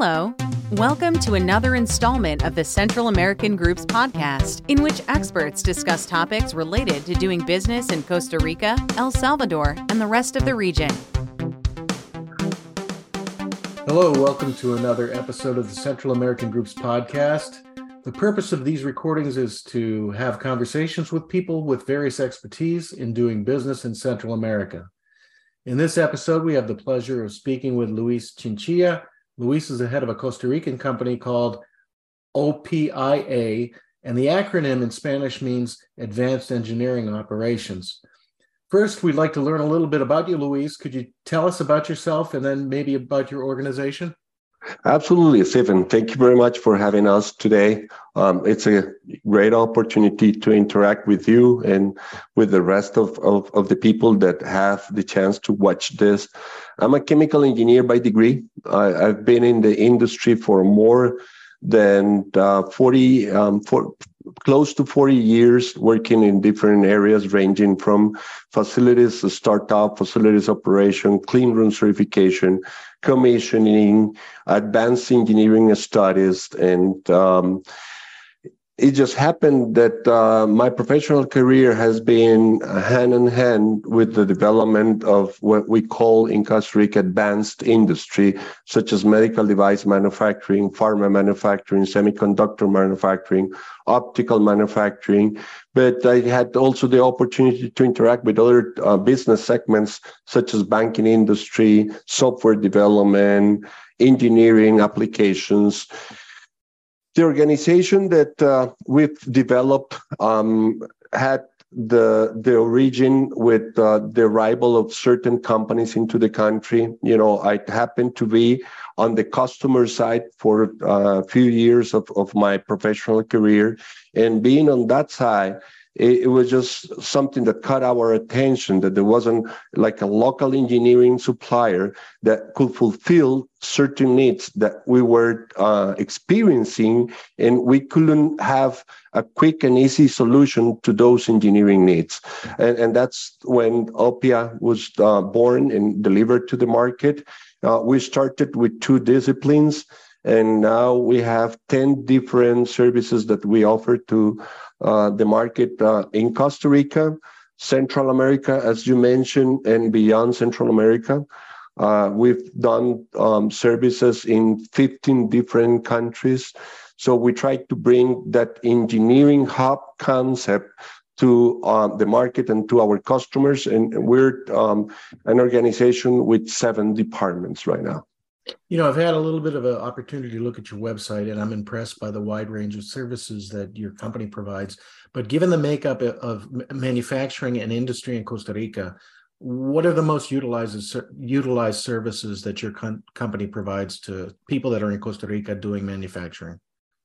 Hello. Welcome to another installment of the Central American Group's podcast, in which experts discuss topics related to doing business in Costa Rica, El Salvador, and the rest of the region. Hello, welcome to another episode of the Central American Group's podcast. The purpose of these recordings is to have conversations with people with various expertise in doing business in Central America. In this episode, we have the pleasure of speaking with Luis Chinchilla, Luis is the head of a Costa Rican company called OPIA, and the acronym in Spanish means Advanced Engineering Operations. First, we'd like to learn a little bit about you, Luis. Could you tell us about yourself and then maybe about your organization? Absolutely, Stephen. Thank you very much for having us today. Um, it's a great opportunity to interact with you and with the rest of, of, of, the people that have the chance to watch this. I'm a chemical engineer by degree. I, have been in the industry for more than uh, 40, um, for, close to 40 years working in different areas ranging from facilities startup, facilities operation, clean room certification, commissioning, advanced engineering studies, and um, it just happened that uh, my professional career has been hand in hand with the development of what we call in Costa Rica advanced industry, such as medical device manufacturing, pharma manufacturing, semiconductor manufacturing, optical manufacturing. But I had also the opportunity to interact with other uh, business segments, such as banking industry, software development, engineering applications the organization that uh, we've developed um, had the the origin with uh, the arrival of certain companies into the country. You know, I happened to be on the customer side for uh, a few years of, of my professional career, and being on that side, it, it, was just something that caught our attention that there wasn't like a local engineering supplier that could fulfill certain needs that we were uh, experiencing and we couldn't have a quick and easy solution to those engineering needs. And, and that's when opia was uh, born and delivered to the market. Uh, we started with two disciplines and now we have 10 different services that we offer to uh, the market uh, in Costa Rica, Central America, as you mentioned, and beyond Central America. Uh, we've done um, services in 15 different countries. So we try to bring that engineering hub concept to uh, the market and to our customers. And we're um, an organization with seven departments right now. You know, I've had a little bit of an opportunity to look at your website, and I'm impressed by the wide range of services that your company provides. But given the makeup of manufacturing and industry in Costa Rica, what are the most utilized utilized services that your company provides to people that are in Costa Rica doing manufacturing?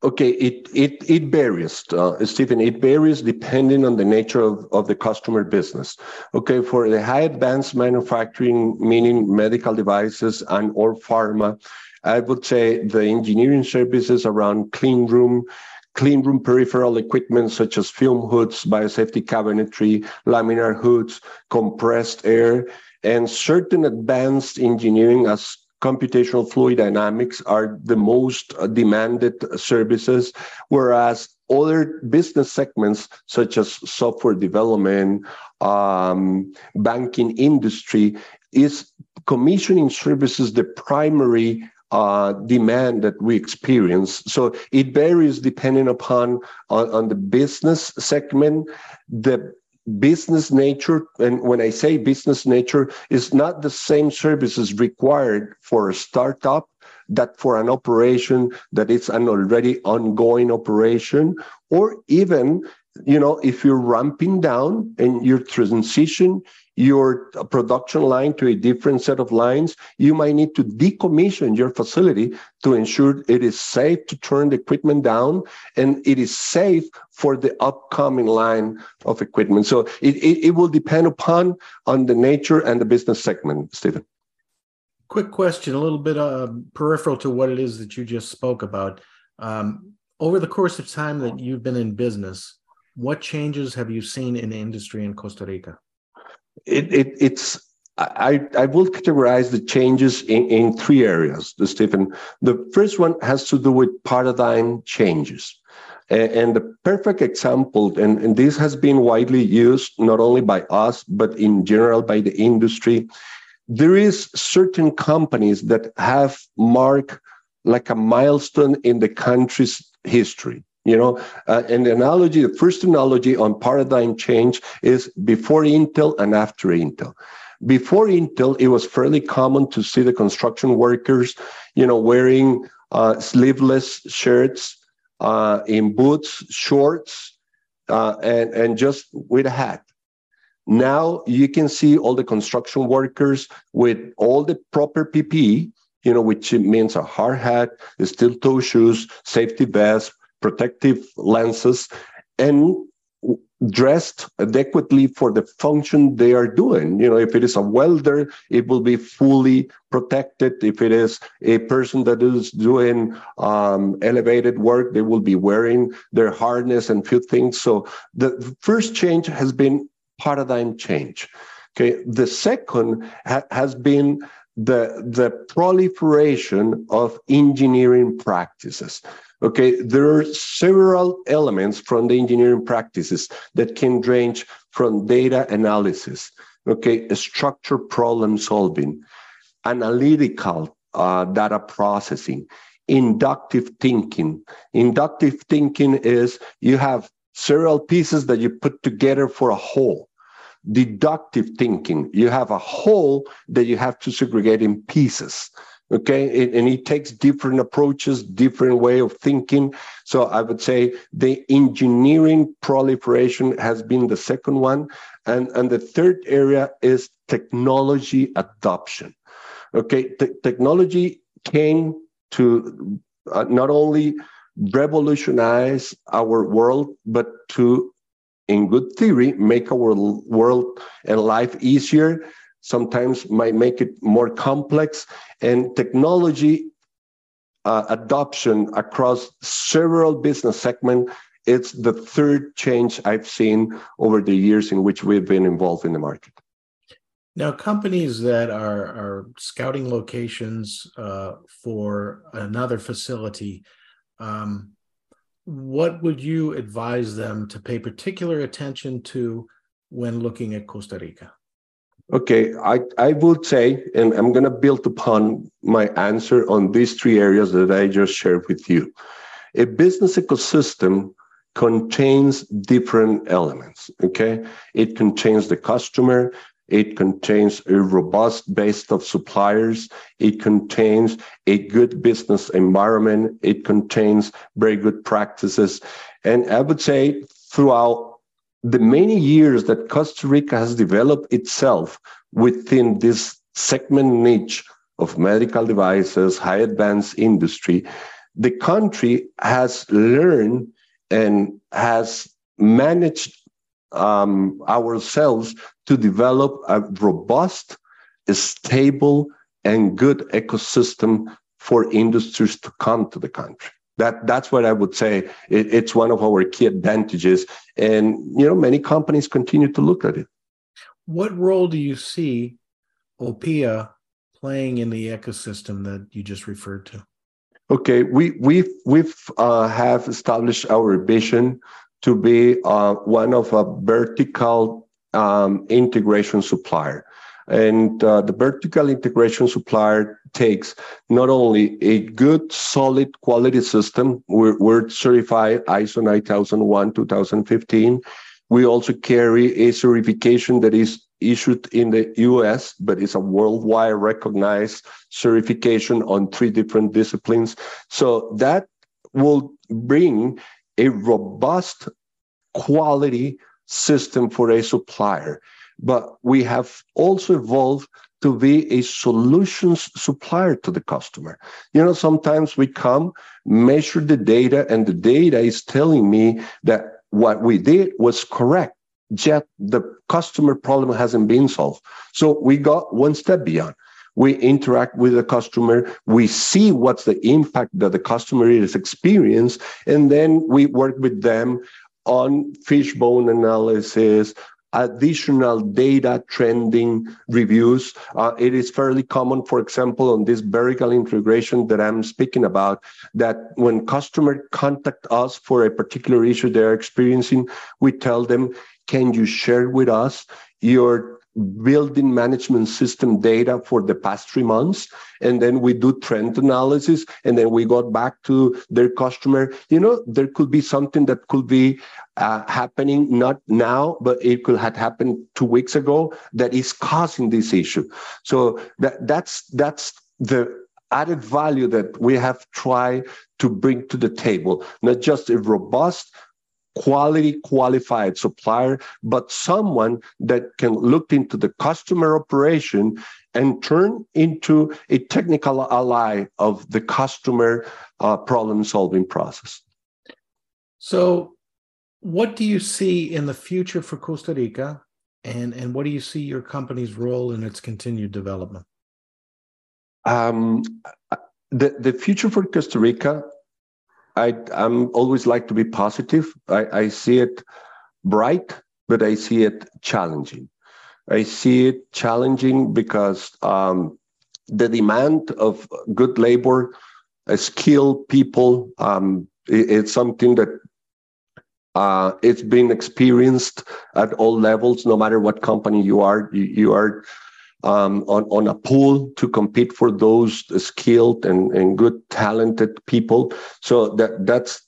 Okay, it it it varies, uh, Stephen. It varies depending on the nature of, of the customer business. Okay, for the high advanced manufacturing, meaning medical devices and or pharma, I would say the engineering services around clean room, clean room peripheral equipment such as fume hoods, biosafety cabinetry, laminar hoods, compressed air, and certain advanced engineering as computational fluid dynamics are the most demanded services, whereas other business segments such as software development, um, banking industry is commissioning services the primary uh, demand that we experience. So it varies depending upon on, on the business segment, the business nature and when i say business nature is not the same services required for a startup that for an operation that it's an already ongoing operation or even you know if you're ramping down and you're transition your production line to a different set of lines, you might need to decommission your facility to ensure it is safe to turn the equipment down and it is safe for the upcoming line of equipment. So it, it, it will depend upon on the nature and the business segment, Stephen. Quick question, a little bit uh, peripheral to what it is that you just spoke about. Um, over the course of time that you've been in business, what changes have you seen in the industry in Costa Rica? it, it, it's I, I will categorize the changes in, in three areas, Stephen. The first one has to do with paradigm changes. And the perfect example, and, and this has been widely used not only by us, but in general by the industry, there is certain companies that have marked like a milestone in the country's history. You know, uh, and the analogy, the first analogy on paradigm change is before Intel and after Intel. Before Intel, it was fairly common to see the construction workers, you know, wearing uh, sleeveless shirts, uh, in boots, shorts, uh, and and just with a hat. Now you can see all the construction workers with all the proper PPE, you know, which means a hard hat, steel toe shoes, safety vest, protective lenses, and dressed adequately for the function they are doing. You know, if it is a welder, it will be fully protected. If it is a person that is doing um, elevated work, they will be wearing their harness and few things. So the first change has been paradigm change. Okay, the second ha- has been the the proliferation of engineering practices. Okay, there are several elements from the engineering practices that can range from data analysis, okay, structure problem solving, analytical uh, data processing, inductive thinking. Inductive thinking is you have several pieces that you put together for a whole. Deductive thinking, you have a whole that you have to segregate in pieces okay and it takes different approaches different way of thinking. So i would say the engineering proliferation has been the second one. And and the third area is technology adoption. Okay technology came to uh, not only revolutionize our world but to in good theory make our world and life easier sometimes might make it more complex. And technology uh, adoption across several business segments it's the third change i've seen over the years in which we've been involved in the market. Now companies that are are scouting locations uh, for another facility um, what would you advise them to pay particular attention to when looking at costa rica Okay, I, I would say, and I'm going to build upon my answer on these three areas that I just shared with you. A business ecosystem contains different elements, okay? It contains the customer, it contains a robust base of suppliers. It contains a good business environment. It contains very good practices. And I would say throughout the many years that Costa Rica has developed itself within this segment niche of medical devices, high advanced industry, the country has learned and has managed um, ourselves to develop a robust, stable, and good ecosystem for industries to come to the country. That that's what I would say. It, it's one of our key advantages, and you know many companies continue to look at it. What role do you see Opia playing in the ecosystem that you just referred to? Okay, we we've we've uh, have established our vision to be uh, one of a vertical um, integration supplier. And uh, the vertical integration supplier takes not only a good, solid quality system, we're, we're certified ISO 9001 2015. We also carry a certification that is issued in the US, but it's a worldwide recognized certification on three different disciplines. So that will bring a robust quality system for a supplier but we have also evolved to be a solutions supplier to the customer. You know, sometimes we come, measure the data, and the data is telling me that what we did was correct, yet the customer problem hasn't been solved. So we got one step beyond. We interact with the customer, we see what's the impact that the customer is experiencing, and then we work with them on fishbone analysis, additional data trending reviews. Uh, it is fairly common, for example, on this vertical integration that I'm speaking about, that when customer contact us for a particular issue they're experiencing, we tell them, can you share with us your building management system data for the past three months and then we do trend analysis and then we got back to their customer you know there could be something that could be uh, happening not now but it could have happened two weeks ago that is causing this issue so that that's that's the added value that we have tried to bring to the table not just a robust quality qualified supplier, but someone that can look into the customer operation and turn into a technical ally of the customer uh, problem solving process. So, what do you see in the future for Costa Rica, and, and what do you see your company's role in its continued development? Um, the, the future for Costa Rica I I'm always like to be positive. I, I see it bright, but I see it challenging. I see it challenging because um, the demand of good labor, skilled people, um, it, it's something that uh, it's been experienced at all levels, no matter what company you are. You, you are um, on, on a pool to compete for those skilled and, and good talented people. So that that's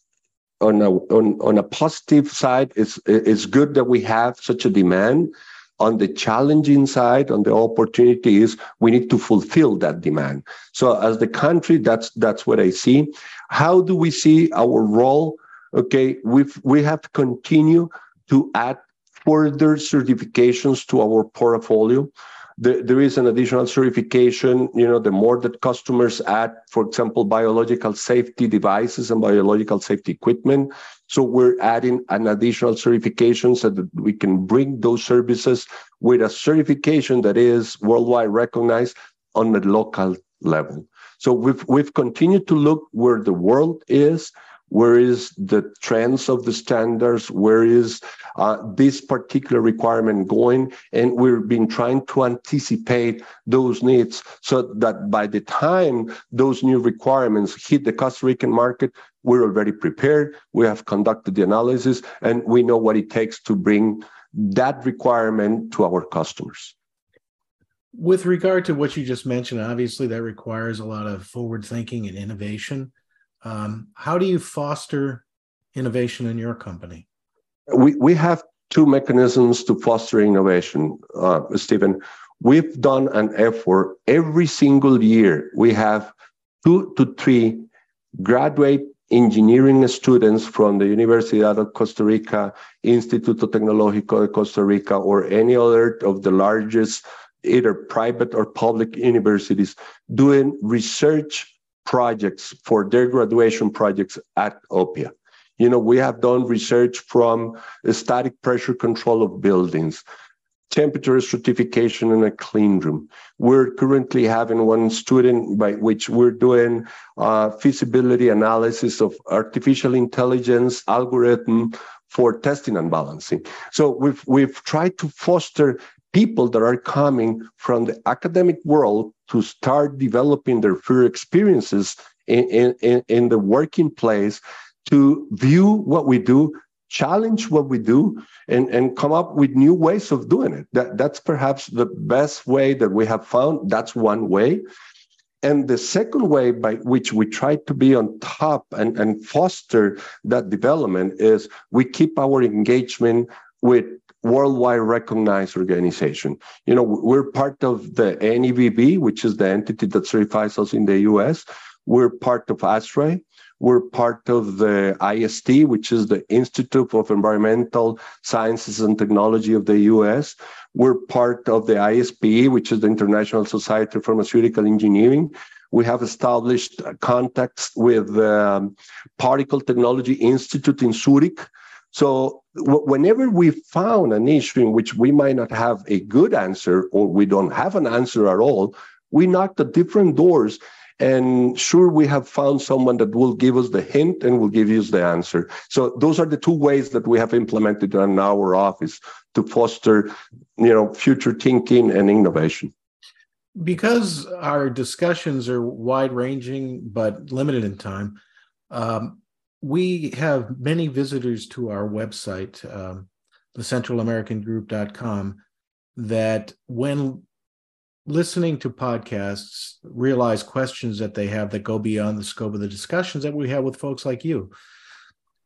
on a on, on a positive side, it's it's good that we have such a demand. On the challenging side, on the opportunities, we need to fulfill that demand. So as the country, that's that's what I see. How do we see our role? Okay, we've we have to continue to add further certifications to our portfolio the, there is an additional certification. You know, the more that customers add, for example, biological safety devices and biological safety equipment. So we're adding an additional certification so that we can bring those services with a certification that is worldwide recognized on the local level. So we've we've continued to look where the world is where is the trends of the standards? Where is uh, this particular requirement going? And we've been trying to anticipate those needs so that by the time those new requirements hit the costa rican market we're already prepared. We have conducted the analysis and we know what it takes to bring that requirement to our customers. With regard to what you just mentioned obviously that requires a lot of forward thinking and innovation um, how do you foster innovation in your company? We, we have two mechanisms to foster innovation, uh, Stephen. We've done an effort every single year. We have two to three graduate engineering students from the Universidad of Costa Rica, Instituto Tecnológico de Costa Rica, or any other of the largest either private or public universities doing research projects for their graduation projects at OPIA. You know, we have done research from static pressure control of buildings, temperature stratification in a clean room. We're currently having one student by which we're doing uh, feasibility analysis of artificial intelligence algorithm for testing and balancing. So we've we've tried to foster people that are coming from the academic world to start developing their fear experiences in, in, in the working place to view what we do challenge what we do and, and come up with new ways of doing it. That, that's perhaps the best way that we have found. That's one way. And the second way by which we try to be on top and, and foster that development is we keep our engagement with worldwide recognized organization. You know, we're part of the NEBB, which is the entity that certifies us in the US. We're part of ASHRAE. We're part of the IEST, which is the Institute of Environmental Sciences and Technology of the US. We're part of the ISPE, which is the International Society of Pharmaceutical Engineering. We have established contacts with the um, Particle Technology Institute in Zurich, so whenever we found an issue in which we might not have a good answer or we don't have an answer at all, we knock at different doors And sure, we have found someone that will give us the hint and will give us the answer. So those are the two ways that we have implemented in our office to foster, you know, future thinking and innovation. Because our discussions are wide ranging but limited in time, um, we have many visitors to our website, um, the centralamericangroup.com, that when listening to podcasts realize questions that they have that go beyond the scope of the discussions that we have with folks like you.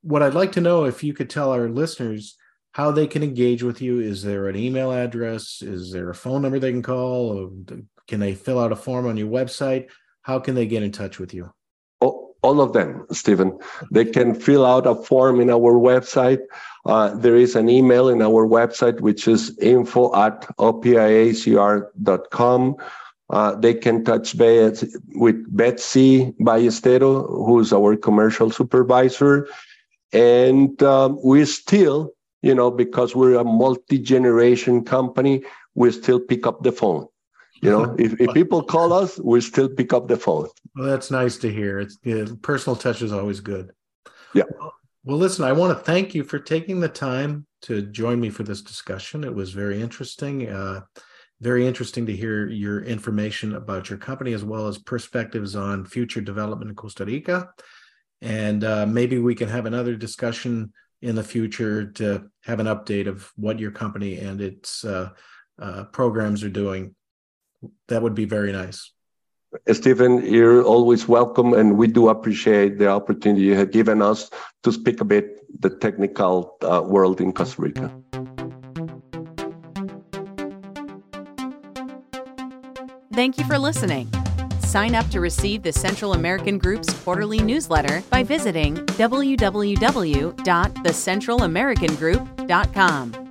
What I'd like to know if you could tell our listeners how they can engage with you. Is there an email address? Is there a phone number they can call? Or can they fill out a form on your website? How can they get in touch with you? All of them, Stephen. They can fill out a form in our website. Uh, there is an email in our website, which is info at opiacr.com. Uh, they can touch base with Betsy Ballestero, who's our commercial supervisor. And um, we still, you know, because we're a multi generation company, we still pick up the phone. You know, if, if people call us, we still pick up the phone. Well, that's nice to hear. It's yeah, personal touch is always good. Yeah. Well, listen, I want to thank you for taking the time to join me for this discussion. It was very interesting. Uh, very interesting to hear your information about your company as well as perspectives on future development in Costa Rica. And uh, maybe we can have another discussion in the future to have an update of what your company and its uh, uh programs are doing that would be very nice. Stephen, you're always welcome, and we do appreciate the opportunity you have given us to speak a bit the technical uh, world in Costa Rica. Thank you for listening. Sign up to receive the Central American Group's quarterly newsletter by visiting www.thecentralamericangroup.com.